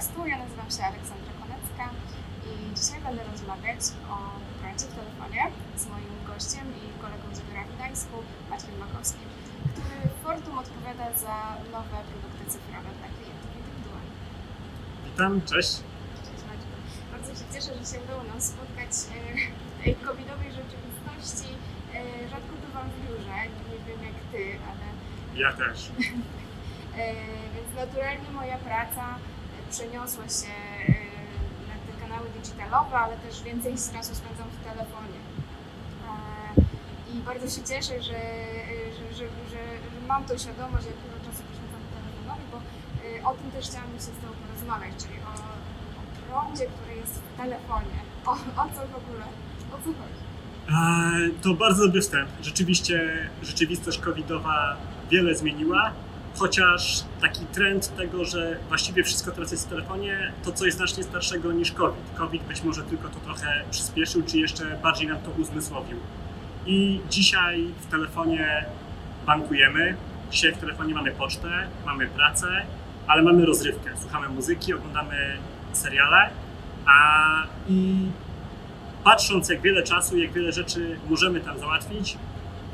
podcastu. Ja nazywam się Aleksandra Konecka i dzisiaj będę rozmawiać o prądzie w telefonie z moim gościem i kolegą z biura w Gdańsku, Maćkiem Makowskim, który w Fortum odpowiada za nowe produkty cyfrowe dla klientów indywidualnych. Witam, cześć. Cześć Maćku. Bardzo się cieszę, że się udało nam spotkać e, w tej covidowej rzeczywistości. E, Rzadko bywam w biurze, nie wiem jak Ty, ale Ja też. E, Więc naturalnie moja praca przeniosła się e, na te kanały digitalowe, ale też więcej czasu spędzam w telefonie. E, I bardzo się cieszę, że, e, że, że, że, że mam tą świadomość, jak dużo czasu poświęcam telefonowi, bo e, o tym też chciałam się z Tobą porozmawiać, czyli o, o prądzie, który jest w telefonie. O, o co w ogóle, o co chodzi? Eee, To bardzo dobry wstęp. Rzeczywiście rzeczywistość covidowa wiele zmieniła, chociaż taki trend tego, że właściwie wszystko teraz jest w telefonie, to coś znacznie starszego niż COVID. COVID być może tylko to trochę przyspieszył, czy jeszcze bardziej nam to uzmysłowił. I dzisiaj w telefonie bankujemy, dzisiaj w telefonie mamy pocztę, mamy pracę, ale mamy rozrywkę. Słuchamy muzyki, oglądamy seriale, a i patrząc jak wiele czasu, jak wiele rzeczy możemy tam załatwić,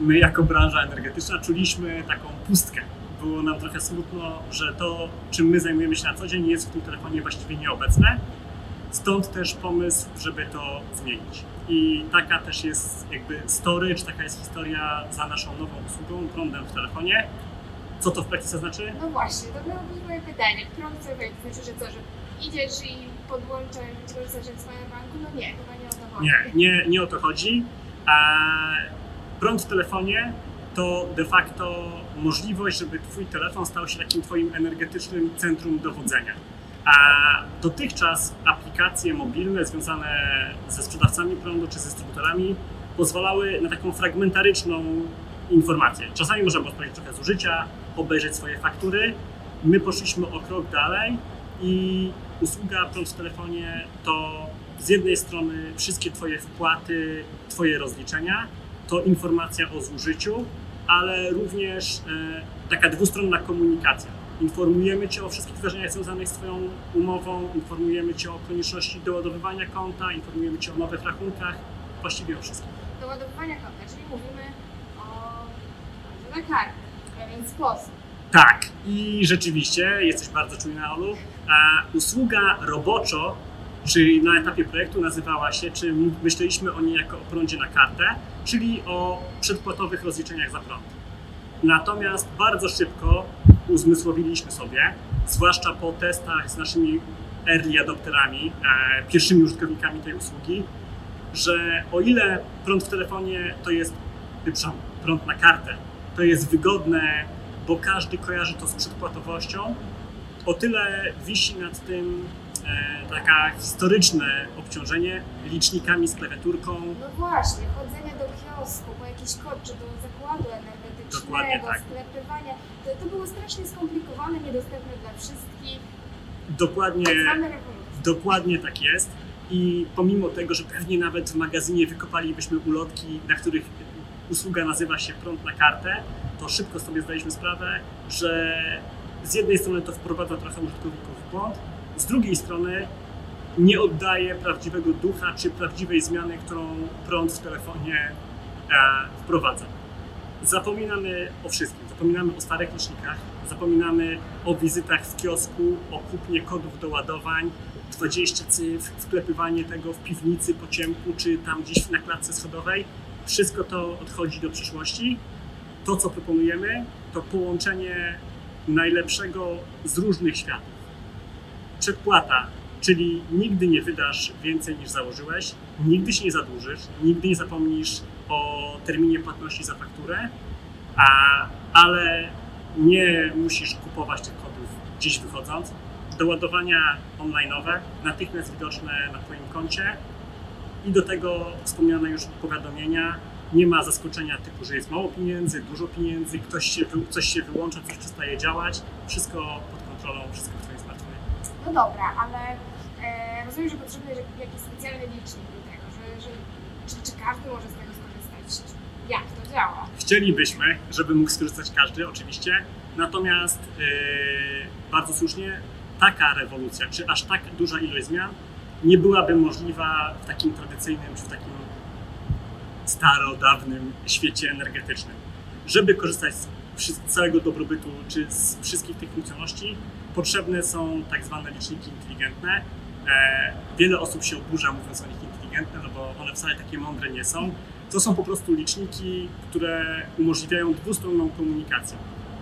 my jako branża energetyczna czuliśmy taką pustkę. Było nam trochę smutno, że to, czym my zajmujemy się na co dzień, jest w tym telefonie właściwie nieobecne. Stąd też pomysł, żeby to zmienić. I taka też jest jakby story, czy taka jest historia za naszą nową usługą, prądem w telefonie. Co to w praktyce znaczy? No właśnie, to być moje pytanie. Prąd sobie wejdzie, to znaczy, że co, że idziesz i podłączasz, jak z banku? No nie, chyba nie o to chodzi. Nie, nie, nie o to chodzi. Eee, prąd w telefonie to de facto możliwość, żeby Twój telefon stał się takim Twoim energetycznym centrum dowodzenia. A dotychczas aplikacje mobilne związane ze sprzedawcami prądu czy z dystrybutorami pozwalały na taką fragmentaryczną informację. Czasami można było trochę zużycia, obejrzeć swoje faktury. My poszliśmy o krok dalej i usługa prąd w telefonie to z jednej strony wszystkie Twoje wpłaty, Twoje rozliczenia, to informacja o zużyciu, ale również e, taka dwustronna komunikacja. Informujemy Cię o wszystkich wydarzeniach związanych z Twoją umową, informujemy Cię o konieczności doładowywania konta, informujemy Cię o nowych rachunkach, właściwie o wszystkim. Do ładowania konta, czyli mówimy o kartę w pewien sposób. Tak, i rzeczywiście jesteś bardzo czujna, Olu. A usługa roboczo, czy na etapie projektu nazywała się, czy myśleliśmy o niej jako o prądzie na kartę, czyli o przedpłatowych rozliczeniach za prąd. Natomiast bardzo szybko uzmysłowiliśmy sobie, zwłaszcza po testach z naszymi early adopterami, e, pierwszymi użytkownikami tej usługi, że o ile prąd w telefonie to jest, przepraszam, prąd na kartę, to jest wygodne, bo każdy kojarzy to z przedpłatowością, o tyle wisi nad tym e, taka historyczne obciążenie licznikami z klawiaturką. No właśnie, chodzenie do kiosku po jakiś kod, czy do zakładu energetycznego, Dokładnie tak. sklepywanie, to, to było strasznie skomplikowane, niedostępne dla wszystkich. Dokładnie, Tak dokładnie tak jest. I pomimo tego, że pewnie nawet w magazynie wykopalibyśmy ulotki, na których usługa nazywa się prąd na kartę, to szybko sobie zdaliśmy sprawę, że z jednej strony to wprowadza trochę użytkowników w błąd, z drugiej strony nie oddaje prawdziwego ducha czy prawdziwej zmiany, którą prąd w telefonie e, wprowadza. Zapominamy o wszystkim. Zapominamy o starych licznikach, zapominamy o wizytach w kiosku, o kupnie kodów do ładowań, 20 cyfr, wklepywanie tego w piwnicy po ciemku, czy tam gdzieś na klatce schodowej. Wszystko to odchodzi do przyszłości. To, co proponujemy, to połączenie najlepszego z różnych światów. Przedpłata, czyli nigdy nie wydasz więcej niż założyłeś, nigdy się nie zadłużysz, nigdy nie zapomnisz o terminie płatności za fakturę, a, ale nie musisz kupować tych kodów gdzieś wychodząc. Doładowania online'owe, natychmiast widoczne na Twoim koncie i do tego wspomniane już powiadomienia. Nie ma zaskoczenia typu, że jest mało pieniędzy, dużo pieniędzy, ktoś się, coś się wyłącza, coś przestaje działać. Wszystko pod kontrolą, wszystko w Twoim smartfonie. No dobra, ale e, rozumiem, że potrzebny jest jakiś specjalny licznik do tego, że, że czy, czy każdy może z tego skorzystać? Jak to działa? Chcielibyśmy, żeby mógł skorzystać każdy, oczywiście. Natomiast yy, bardzo słusznie taka rewolucja, czy aż tak duża ilość zmian nie byłaby możliwa w takim tradycyjnym, czy w takim starodawnym świecie energetycznym. Żeby korzystać z całego dobrobytu, czy z wszystkich tych funkcjonalności, potrzebne są tak zwane liczniki inteligentne. E, wiele osób się oburza mówiąc o nich inteligentne, no bo one wcale takie mądre nie są. To są po prostu liczniki, które umożliwiają dwustronną komunikację.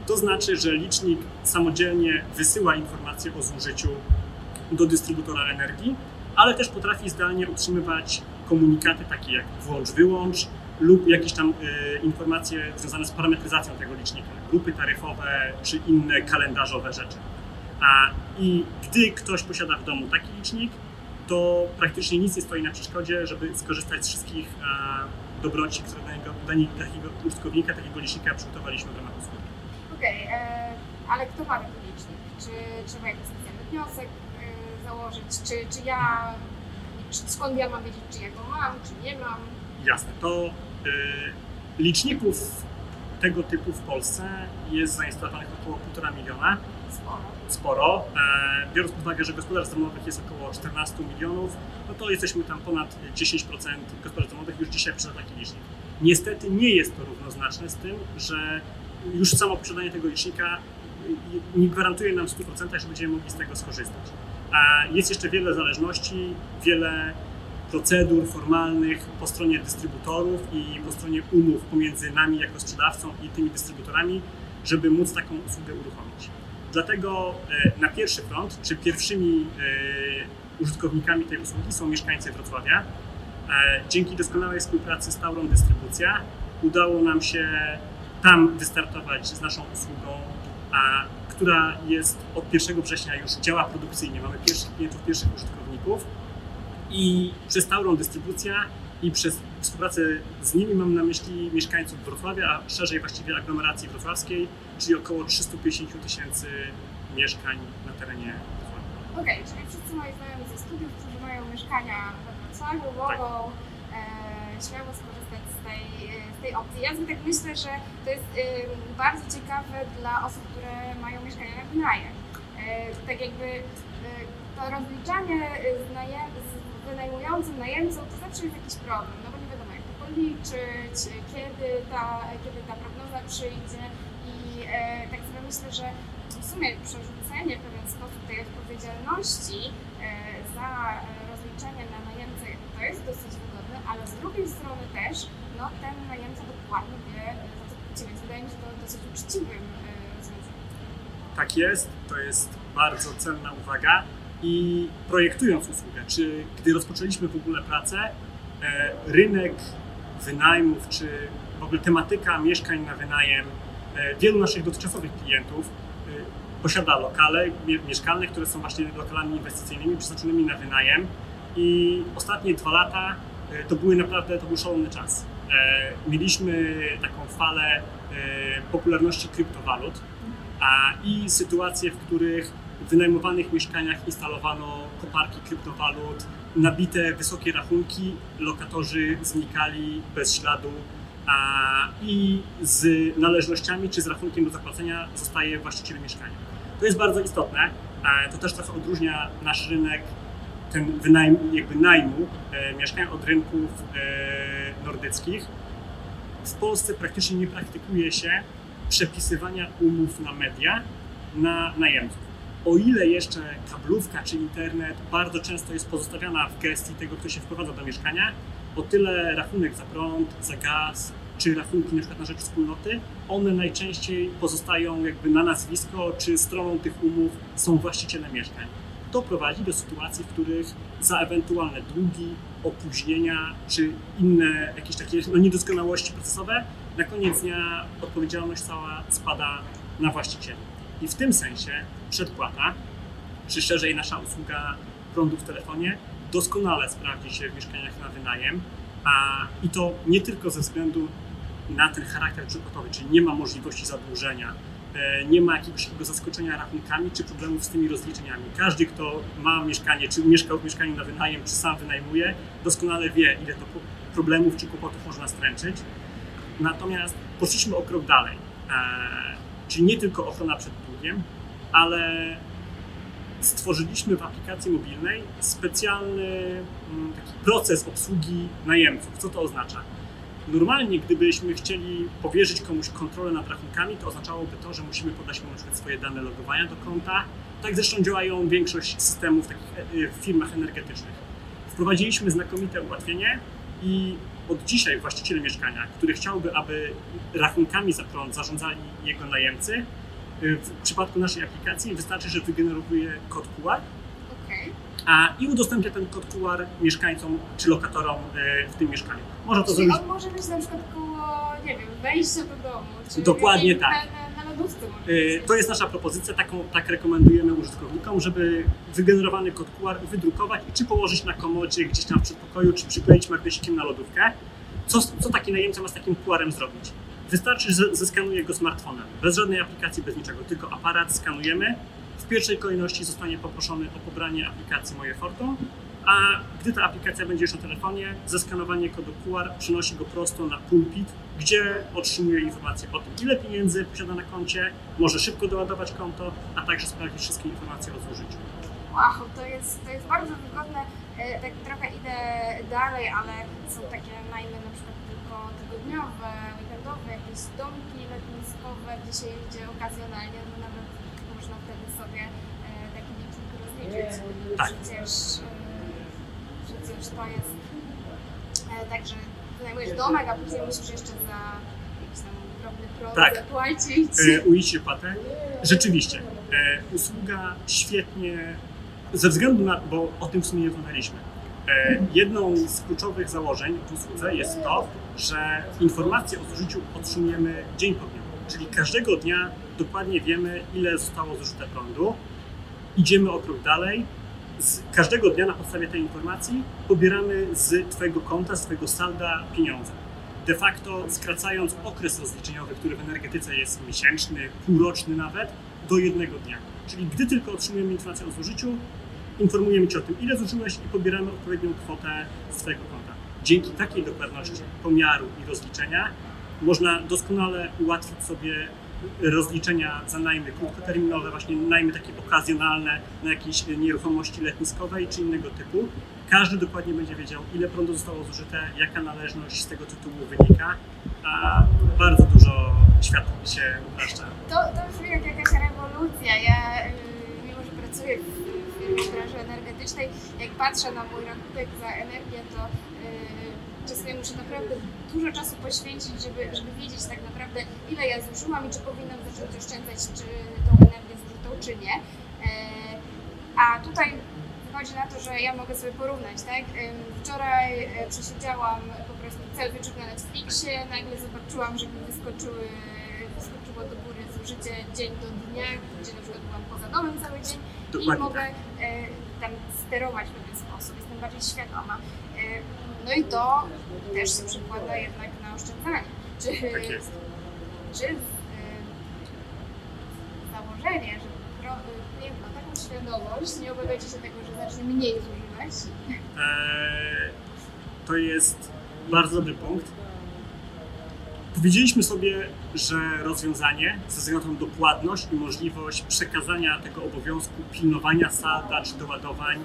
To znaczy, że licznik samodzielnie wysyła informacje o zużyciu do dystrybutora energii, ale też potrafi zdalnie utrzymywać komunikaty takie jak włącz, wyłącz lub jakieś tam y, informacje związane z parametryzacją tego licznika, grupy taryfowe czy inne kalendarzowe rzeczy. A, I gdy ktoś posiada w domu taki licznik, to praktycznie nic nie stoi na przeszkodzie, żeby skorzystać z wszystkich a, dobroci, które dla, niego, takiego użytkownika, takiego licznika przygotowaliśmy w ramach usługi. Okej, okay, e, ale kto ma taki licznik? Czy trzeba jakiś specjalny wniosek e, założyć? Czy, czy ja, skąd ja mam wiedzieć, czy ja go mam, czy nie mam? Jasne, to y, liczników tego typu w Polsce jest zainstalowanych około 1,5 miliona. Sporo. Sporo. E, biorąc pod uwagę, że gospodarstw domowych jest około 14 milionów, no to jesteśmy tam ponad 10% gospodarstw domowych już dzisiaj posiada taki licznik. Niestety nie jest to równoznaczne z tym, że już samo posiadanie tego licznika nie gwarantuje nam w 100%, że będziemy mogli z tego skorzystać. Jest jeszcze wiele zależności, wiele procedur formalnych po stronie dystrybutorów i po stronie umów pomiędzy nami jako sprzedawcą i tymi dystrybutorami, żeby móc taką usługę uruchomić. Dlatego e, na pierwszy front, czy pierwszymi e, użytkownikami tej usługi są mieszkańcy Wrocławia. E, dzięki doskonałej współpracy z Taurą Dystrybucja udało nam się tam wystartować z naszą usługą, a, która jest od 1 września już działa produkcyjnie. Mamy pierwszych klientów, pierwszych użytkowników i przez Taurą Dystrybucja i przez współpracę z nimi mam na myśli mieszkańców Wrocławia, a szerzej właściwie aglomeracji wrocławskiej, czyli około 350 tysięcy mieszkań na terenie Wrocławia. Okej, okay, czyli wszyscy moi znajomi ze studiów, którzy mają mieszkania we Wrocławiu, mogą tak. E, śmiało skorzystać z tej, z tej opcji. Ja sobie tak myślę, że to jest e, bardzo ciekawe dla osób, które mają mieszkania na wynajem. E, tak jakby e, to rozliczanie z, najem, z wynajmującym najemcą to zawsze jest jakiś problem, no bo nie wiadomo jak to policzyć, kiedy ta, kiedy ta prognoza przyjdzie i e, tak sobie myślę, że w sumie przerzucenie w pewien sposób tej odpowiedzialności e, za rozliczenie na najemcę to jest dosyć wygodne, ale z drugiej strony też no, ten najemca dokładnie wie, za co płaci, więc wydaje mi się to dosyć uczciwym e, rozwiązaniem. Tak jest, to jest bardzo cenna uwaga i projektując usługę, czy gdy rozpoczęliśmy w ogóle pracę, e, rynek wynajmów, czy w ogóle tematyka mieszkań na wynajem e, wielu naszych dotychczasowych klientów posiada lokale mieszkalne, które są właśnie lokalami inwestycyjnymi przeznaczonymi na wynajem i ostatnie dwa lata to były naprawdę, to był szalony czas. Mieliśmy taką falę popularności kryptowalut i sytuacje, w których w wynajmowanych mieszkaniach instalowano koparki kryptowalut, nabite wysokie rachunki, lokatorzy znikali bez śladu a, i z należnościami czy z rachunkiem do zapłacenia zostaje właściciel mieszkania. To jest bardzo istotne. To też trochę odróżnia nasz rynek, ten wynajm, jakby najmu e, mieszkań od rynków e, nordyckich. W Polsce praktycznie nie praktykuje się przepisywania umów na media na najemców o ile jeszcze kablówka czy internet bardzo często jest pozostawiana w gestii tego, kto się wprowadza do mieszkania, o tyle rachunek za prąd, za gaz, czy rachunki na przykład na rzecz wspólnoty, one najczęściej pozostają jakby na nazwisko, czy stroną tych umów są właściciele mieszkań. To prowadzi do sytuacji, w których za ewentualne długi, opóźnienia, czy inne jakieś takie no, niedoskonałości procesowe, na koniec dnia odpowiedzialność cała spada na właścicieli. I w tym sensie przedpłata, czy szerzej nasza usługa prądu w telefonie, doskonale sprawdzi się w mieszkaniach na wynajem. A, I to nie tylko ze względu na ten charakter przedpłatowy, czyli nie ma możliwości zadłużenia, nie ma jakiegoś takiego zaskoczenia rachunkami czy problemów z tymi rozliczeniami. Każdy, kto ma mieszkanie, czy mieszkał w mieszkaniu na wynajem, czy sam wynajmuje, doskonale wie, ile to problemów czy kłopotów można stręczyć. Natomiast poszliśmy o krok dalej, e, czyli nie tylko ochrona przed długiem, ale stworzyliśmy w aplikacji mobilnej specjalny mm, taki proces obsługi najemców. Co to oznacza? Normalnie, gdybyśmy chcieli powierzyć komuś kontrolę nad rachunkami, to oznaczałoby to, że musimy podać mu na przykład swoje dane logowania do konta. Tak zresztą działają większość systemów takich e, w firmach energetycznych. Wprowadziliśmy znakomite ułatwienie i od dzisiaj właściciel mieszkania, który chciałby, aby rachunkami za prąd zarządzali jego najemcy, w przypadku naszej aplikacji wystarczy, że wygeneruje kod QR. A, i udostępnia ten kod QR mieszkańcom czy lokatorom e, w tym mieszkaniu. Można to Czyli zrobić on może być na przykład koło, nie wiem, wejścia do domu. Czy Dokładnie tak. Na, na, na lodówce może E, być. To jest nasza propozycja, taką, tak rekomendujemy użytkownikom, żeby wygenerowany kod QR wydrukować i czy położyć na komodzie gdzieś tam w przedpokoju, czy przykleić magnesikiem na lodówkę. Co, co taki najemca ma z takim QR-em zrobić? Wystarczy, że zeskanuje go smartfonem, bez żadnej aplikacji, bez niczego, tylko aparat skanujemy. W pierwszej kolejności zostanie poproszony o pobranie aplikacji Moje Forto, a gdy ta aplikacja będzie już na telefonie, zeskanowanie kodu QR przynosi go prosto na pulpit, gdzie otrzymuje informacje o tym, ile pieniędzy posiada na koncie, może szybko doładować konto, a także sprawdzić wszystkie informacje o zużyciu. Wow, to jest, to jest bardzo wygodne. E, Tak trochę idę dalej, ale są takie najmy na przykład tylko tygodniowe, weekendowe, jakieś domki letniskowe, gdzie się jedzie okazjonalnie, no sobie e, taki licznik rozliczyć. Tak. Przecież, e, przecież to jest e, tak, że wynajmujesz domek, a później musisz jeszcze za jakiś tam drobny prąd Tak. zapłacić. E, Ujście płatę. Rzeczywiście, e, usługa świetnie, ze względu na, bo o tym w sumie nie rozmawialiśmy. E, jedną z kluczowych założeń w usłudze jest to, że informacje o zużyciu otrzymujemy dzień po dniu. Czyli każdego dnia dokładnie wiemy, ile zostało zużyte prądu. Idziemy o krok dalej. Z każdego dnia na podstawie tej informacji pobieramy z Twojego konta, z Twojego salda pieniądze de facto skracając okres rozliczeniowy, który w energetyce jest miesięczny, półroczny nawet, do jednego dnia. Czyli gdy tylko otrzymujemy informację o zużyciu, informujemy Cię o tym, ile zużyłeś i pobieramy odpowiednią kwotę z Twojego konta. Dzięki takiej dokładności pomiaru i rozliczenia można doskonale ułatwić sobie rozliczenia za najmy krótkoterminowe, właśnie najmy takie okazjonalne na jakieś nieruchomości letniskowej czy innego typu. Każdy dokładnie będzie wiedział, ile prądu zostało zużyte, jaka należność z tego tytułu wynika, a bardzo dużo światła się upraszcza. To, to brzmi jak jakaś rewolucja. Ja, y, mimo że pracuję w, branży energetycznej, jak patrzę na mój rachunek za energię, to y, czasami muszę naprawdę dużo czasu poświęcić, żeby, żeby wiedzieć tak naprawdę, ile ja zużyłam i czy powinnam zacząć oszczędzać, czy tą energię zużytą, czy nie. E, a tutaj wychodzi na to, że ja mogę sobie porównać, tak? Wczoraj e, przesiedziałam po prostu cały wieczór na Netflixie, nagle zobaczyłam, że mi wyskoczyły, wyskoczyło do góry zużycie dzień do dnia, gdzie na przykład byłam poza domem cały dzień i Dokładnie mogę tak. e, tam sterować w pewien sposób, jestem bardziej świadoma. No i to też się przekłada jednak na oszczędzanie. Czy, Tak jest. czy założenie, że pro- klient ma taką świadomość, nie obawiacie się tego, że zacznie mniej zużywać? Eee, to jest bardzo dobry punkt. Powiedzieliśmy sobie, że rozwiązanie ze względu na dokładność i możliwość przekazania tego obowiązku pilnowania salda czy doładowań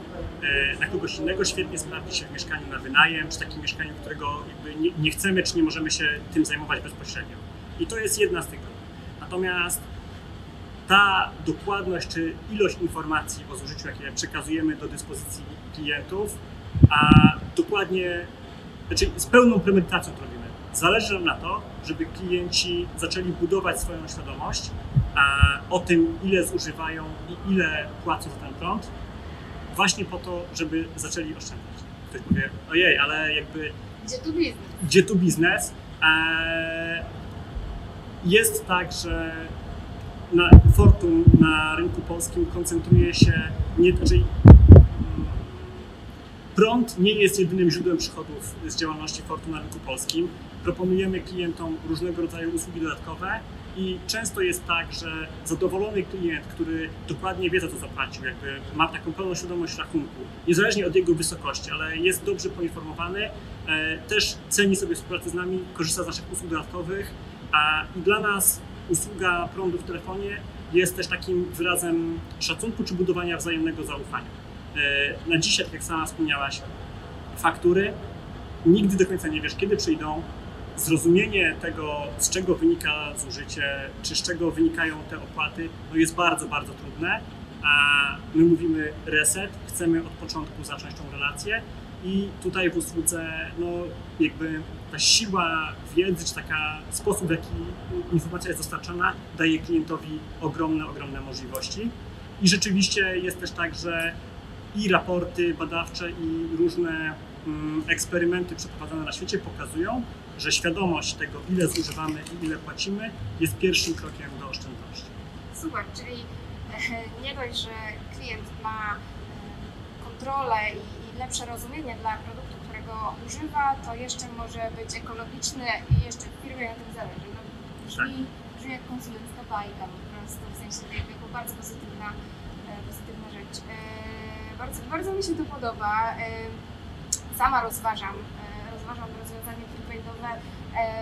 e, na kogoś innego świetnie sprawdzi się w mieszkaniu na wynajem, czy takim mieszkaniu, którego nie, nie chcemy, czy nie możemy się tym zajmować bezpośrednio. I to jest jedna z tych grup. Natomiast ta dokładność czy ilość informacji o zużyciu, jakie przekazujemy do dyspozycji klientów, a dokładnie, znaczy z pełną premedytacją to robimy. Zależy nam na to, żeby klienci zaczęli budować swoją świadomość a, o tym, ile zużywają i ile płacą za ten prąd, właśnie po to, żeby zaczęli oszczędzać. Ktoś powie, ojej, ale jakby Gdzie tu biznes? gdzie tu biznes? Eee, jest tak, że na Fortum na rynku polskim koncentruje się nie, czyli mm, prąd nie jest jedynym źródłem przychodów z działalności Fortum na rynku polskim. Proponujemy klientom różnego rodzaju usługi dodatkowe i często jest tak, że zadowolony klient, który dokładnie wie, za co zapłacił, jakby ma taką pełną świadomość rachunku, niezależnie od jego wysokości, ale jest dobrze poinformowany, e, też ceni sobie współpracę z nami, korzysta z naszych usług dodatkowych, a i dla nas usługa prądu w telefonie jest też takim wyrazem szacunku czy budowania wzajemnego zaufania. E, na dzisiaj, tak jak sama wspomniałaś, faktury nigdy do końca nie wiesz, kiedy przyjdą. Zrozumienie tego, z czego wynika zużycie, czy z czego wynikają te opłaty, no jest bardzo, bardzo trudne. A my mówimy reset, chcemy od początku zacząć tą relację i tutaj w usłudze, no jakby ta siła wiedzy, czy taka sposób, w jaki informacja jest dostarczana, daje klientowi ogromne, ogromne możliwości. I rzeczywiście jest też tak, że i raporty badawcze, i różne mm, eksperymenty przeprowadzane na świecie pokazują, że świadomość tego, ile zużywamy i ile płacimy, jest pierwszym krokiem do oszczędności. Super, czyli e, nie dość, że klient ma e, kontrolę i lepsze rozumienie dla produktu, którego używa, to jeszcze może być ekologiczny i jeszcze w firmie na tym zależy. No, brzmi, brzmi jak konsumencka bajka po prostu, w sensie jako bardzo pozytywna, e, pozytywna rzecz. Bardzo, bardzo mi się to podoba. Sama rozważam, rozważam rozwiązanie prepaid-owe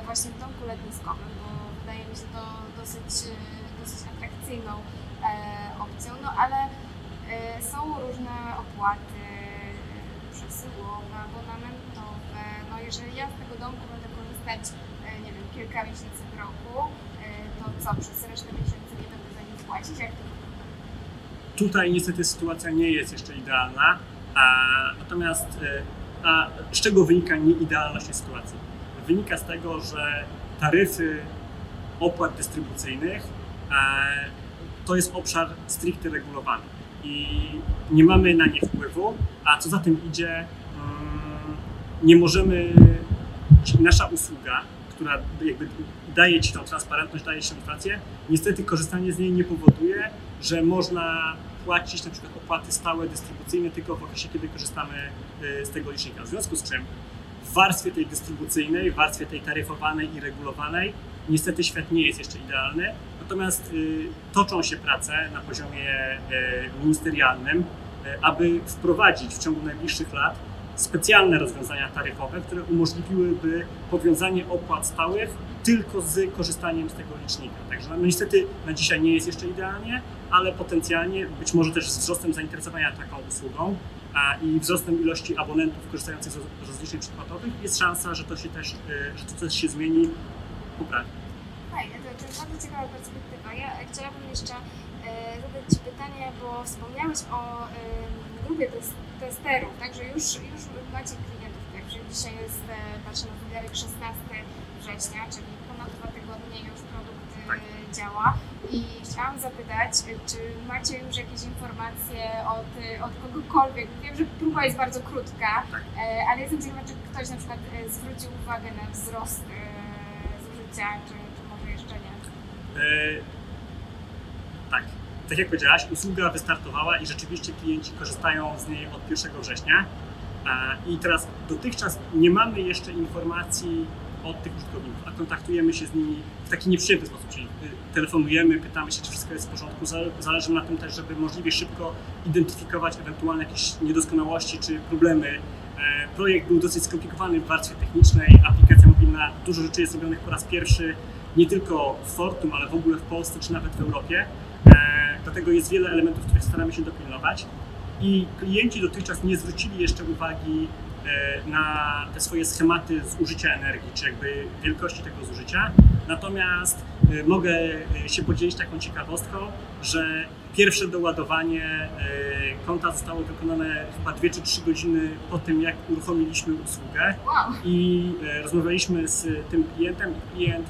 właśnie w domku letniskowym, bo wydaje mi się to dosyć, dosyć atrakcyjną opcją, no ale są różne opłaty, przesyłowe, abonamentowe. No jeżeli ja z tego domku będę korzystać, e, nie wiem, kilka miesięcy w roku, e, to co, przez resztę miesięcy nie będę za nic płacić? Jak to Tutaj niestety sytuacja nie jest jeszcze idealna, a, natomiast e, a z czego wynika nieidealność tej sytuacji? Wynika z tego, że taryfy opłat dystrybucyjnych to jest obszar stricte regulowany i nie mamy na nie wpływu, a co za tym idzie, mm, nie możemy, nasza usługa, która jakby daje Ci tą transparentność, daje Ci inflację, niestety korzystanie z niej nie powoduje, że można płacić na przykład opłaty stałe, dystrybucyjne tylko w okresie, kiedy korzystamy y, z tego licznika. W związku z czym w warstwie tej dystrybucyjnej, w warstwie tej taryfowanej i regulowanej, niestety świat nie jest jeszcze idealny, Natomiast y, toczą się prace na poziomie e, ministerialnym, aby wprowadzić w ciągu najbliższych lat specjalne rozwiązania taryfowe, które umożliwiłyby powiązanie opłat stałych tylko z korzystaniem z tego licznika. Także no, niestety na dzisiaj nie jest jeszcze idealnie, ale potencjalnie, być może też z wzrostem zainteresowania taką usługą a, i wzrostem ilości abonentów korzystających z rozliczeń przedpłatowych jest szansa, że to się też, e, że to też się zmieni, poprawi jest bardzo ciekawa perspektywa. Ja chciałabym jeszcze e, zadać Ci pytanie, bo wspomniałeś o e, grupie testerów, także już, już macie klientów pierwszych. Dzisiaj jest, patrzę na zegarek 16 września, czyli ponad dwa tygodnie już produkt tak. działa. I chciałam zapytać, czy macie już jakieś informacje od, od kogokolwiek? Wiem, że próba jest bardzo krótka, tak. ale jestem ciekawa, czy ktoś na przykład zwrócił uwagę na wzrost zużycia, czy E, tak, tak jak powiedziałaś, usługa wystartowała i rzeczywiście klienci korzystają z niej od 1 września. E, I teraz dotychczas nie mamy jeszcze informacji od tych użytkowników, a kontaktujemy się z nimi w taki nieprzyjemny sposób, czyli y, telefonujemy, pytamy się, czy wszystko jest w porządku. Zależy na tym też, żeby możliwie szybko identyfikować ewentualne jakieś niedoskonałości czy problemy. E, projekt był dosyć skomplikowany w warstwie technicznej, aplikacja mobilna, dużo rzeczy jest robionych po raz pierwszy nie tylko w Fortum, ale w ogóle w Polsce czy nawet w Europie. E, dlatego jest wiele elementów, których staramy się dopilnować. I klienci dotychczas nie zwrócili jeszcze uwagi na te swoje schematy zużycia energii, czy jakby wielkości tego zużycia. Natomiast e, mogę się podzielić taką ciekawostką, że pierwsze doładowanie konta zostało wykonane chyba 2 czy 3 godziny po tym, jak uruchomiliśmy usługę. I rozmawialiśmy z tym klientem i klient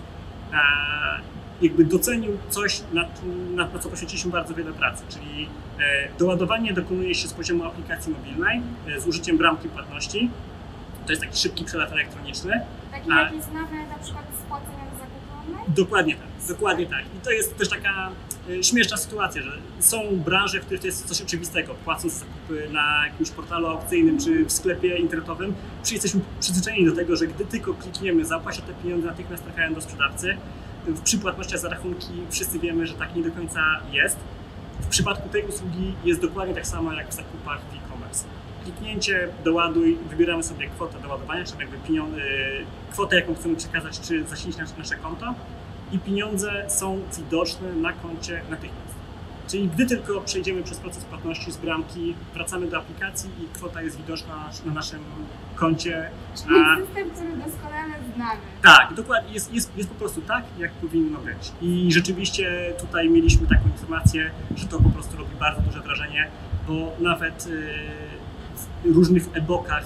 jakby docenił coś, na, na, na, co poświęciliśmy bardzo wiele pracy, czyli e, doładowanie dokonuje się z poziomu aplikacji mobilnej e, z użyciem bramki płatności. To jest taki szybki przelew elektroniczny. Taki jak jest nawet na przykład z płaceniem zakupu? Dokładnie tak, dokładnie tak. I to jest też taka e, śmieszna sytuacja, że są branże, w których to jest coś oczywistego. Płacąc za zakupy na jakimś portalu aukcyjnym czy w sklepie internetowym, jesteśmy przyzwyczajeni do tego, że gdy tylko klikniemy zapłać, te pieniądze natychmiast trafiają do sprzedawcy w przypłatnościach za rachunki wszyscy wiemy, że tak nie do końca jest. W przypadku tej usługi jest dokładnie tak samo jak w zakupach w e-commerce. Kliknięcie, doładuj, wybieramy sobie kwotę doładowania, czyli jakby pieniądze, kwotę, jaką chcemy przekazać, czy zasilić nasze konto i pieniądze są widoczne na koncie natychmiast. Czyli gdy tylko przejdziemy przez proces płatności z bramki, wracamy do aplikacji i kwota jest widoczna na naszym koncie. Czyli A, system, który doskonale znamy. tak, dokładnie, jest, jest, jest po prostu tak, jak powinno być. I rzeczywiście tutaj mieliśmy taką informację, że to po prostu robi bardzo duże wrażenie, bo nawet y, w różnych epokach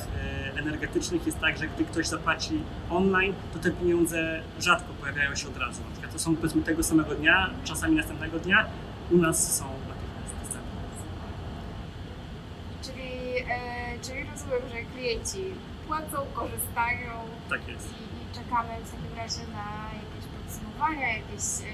y, energetycznych jest tak, że gdy ktoś zapłaci online, to te pieniądze rzadko pojawiają się od razu. Na przykład to są powiedzmy tego samego dnia, czasami następnego dnia, u nas są natychmiast dostępne. Czyli, e, czyli rozumiem, że klienci płacą, korzystają Tak jest. Czekamy w takim razie na jakieś podsumowania, jakieś e,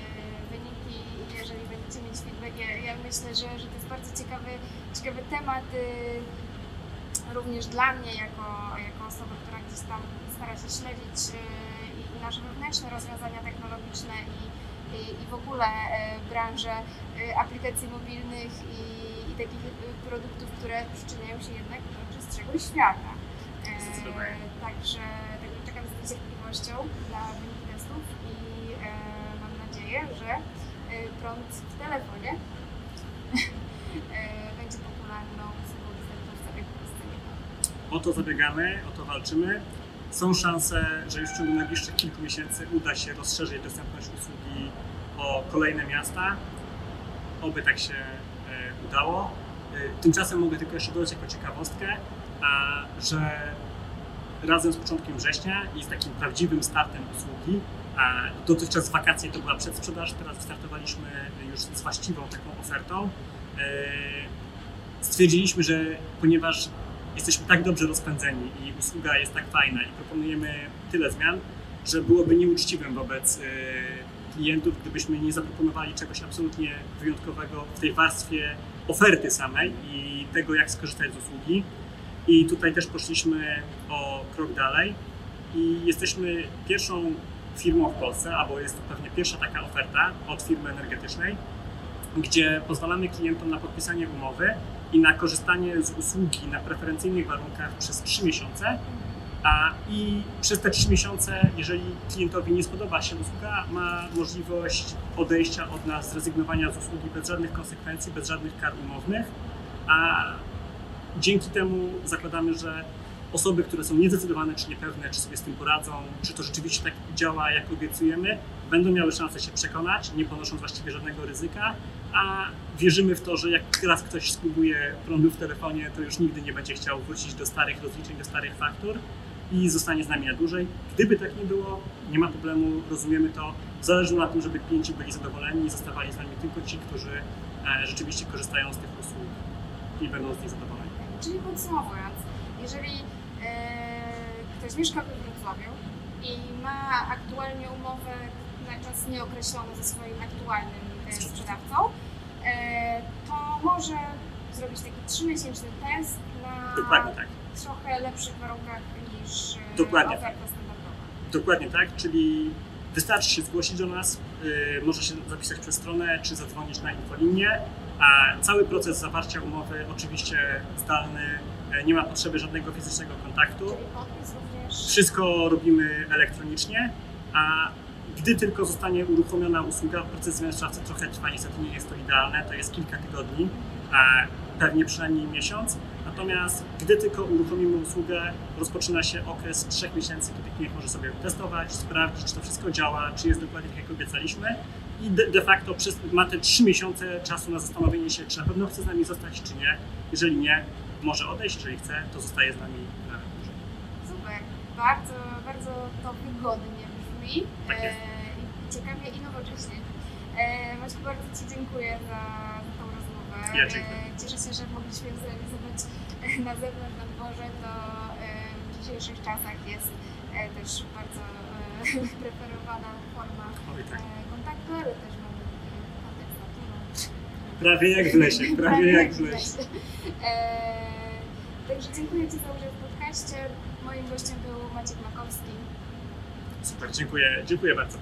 wyniki. Jeżeli będziecie mieć feedback, ja, ja myślę, że, że to jest bardzo ciekawy, ciekawy temat y, również dla mnie, jako, jako osoby, która gdzieś tam stara się śledzić y, i, nasze wewnętrzne rozwiązania technologiczne i, i, i w ogóle e, branżę e, aplikacji mobilnych i, i takich produktów, które przyczyniają się jednak do czystszego świata. E. Także, także z niecierpliwością na wyniki testów i e, mam nadzieję, że e, prąd w telefonie e, będzie popularną usługą dostępną w całej Polsce. O to zabiegamy, o to walczymy. Są szanse, że już w ciągu najbliższych kilku miesięcy uda się rozszerzyć dostępność usługi o kolejne miasta. Oby tak się e, udało. E, Tymczasem mogę tylko jeszcze dodać jako ciekawostkę, a, że razem z początkiem września i z takim prawdziwym startem usługi, dotychczas wakacje to była przedsprzedaż, teraz startowaliśmy już z właściwą taką ofertą. E, Stwierdziliśmy, że ponieważ jesteśmy tak dobrze rozpędzeni i usługa jest tak fajna i proponujemy tyle zmian, że byłoby nieuczciwym wobec e, klientów, gdybyśmy nie zaproponowali czegoś absolutnie wyjątkowego w tej warstwie oferty samej i tego, jak skorzystać z usługi. I tutaj też poszliśmy o krok dalej i jesteśmy pierwszą firmą w Polsce, albo jest to pewnie pierwsza taka oferta od firmy energetycznej, gdzie pozwalamy klientom na podpisanie umowy i na korzystanie z usługi na preferencyjnych warunkach przez 3 miesiące. A i przez te 3 miesiące, jeżeli klientowi nie spodoba się usługa, ma możliwość odejścia od nas, zrezygnowania z usługi bez żadnych konsekwencji, bez żadnych kar umownych. A dzięki temu zakładamy, że osoby, które są niezdecydowane czy niepewne, czy sobie z tym poradzą, czy to rzeczywiście tak działa, jak obiecujemy, będą miały szansę się przekonać, nie ponosząc właściwie żadnego ryzyka, a wierzymy w to, że jak raz ktoś spróbuje prądu w telefonie, to już nigdy nie będzie chciał wrócić do starych rozliczeń, do starych faktur i zostanie z nami na dłużej. Gdyby tak nie było, nie ma problemu, rozumiemy to. Zależy na tym, żeby klienci byli zadowoleni i zostawali z nami tylko ci, którzy e, rzeczywiście korzystają z tych usług i będą z nich zadowoleni. Czyli podsumowując, jeżeli e, ktoś mieszka we Wrocławiu i ma aktualnie umowę na czas nieokreślony ze swoim aktualnym e, sprzedawcą, e, to może zrobić taki trzymiesięczny test na Dokładnie tak. trochę lepszych warunkach niż Dokładnie oferta standardowa. Dokładnie tak, czyli wystarczy się zgłosić do nas, yy, może się zapisać przez stronę, czy zadzwonić na infolinię, cały proces zawarcia umowy oczywiście zdalny, e, nie ma potrzeby żadnego fizycznego kontaktu. Wszystko robimy elektronicznie, a gdy tylko zostanie uruchomiona usługa, proces zmian sprawcy trochę trwa, niestety nie jest to idealne, to jest kilka tygodni, pewnie przynajmniej miesiąc. Natomiast gdy tylko uruchomimy usługę, rozpoczyna się okres trzech miesięcy, kiedy klient może sobie testować, sprawdzić, czy to wszystko działa, czy jest dokładnie tak, jak obiecaliśmy. I de, de facto przez, ma te trzy miesiące czasu na zastanowienie się, czy na pewno chce z nami zostać, czy nie. Jeżeli nie, może odejść, jeżeli chce, to zostaje z nami na dłużej. Super, bardzo, bardzo to wygodnie brzmi Tak e, i ciekawie i nowocześnie. E, Maćku, bardzo Ci dziękuję za, za tą rozmowę. Ja dziękuję. E, cieszę się, że mogliśmy ją zrealizować e, na zewnątrz, na dworze. To e, w dzisiejszych czasach jest e, też bardzo preferowana forma Oj, tak. Ale też mamy. Prawie jak w lesie, prawie jak w lesie. E, Także dziękuję Ci za udział w podcaście. Moim gościem był Maciek Makowski. Super, dziękuję, dziękuję bardzo.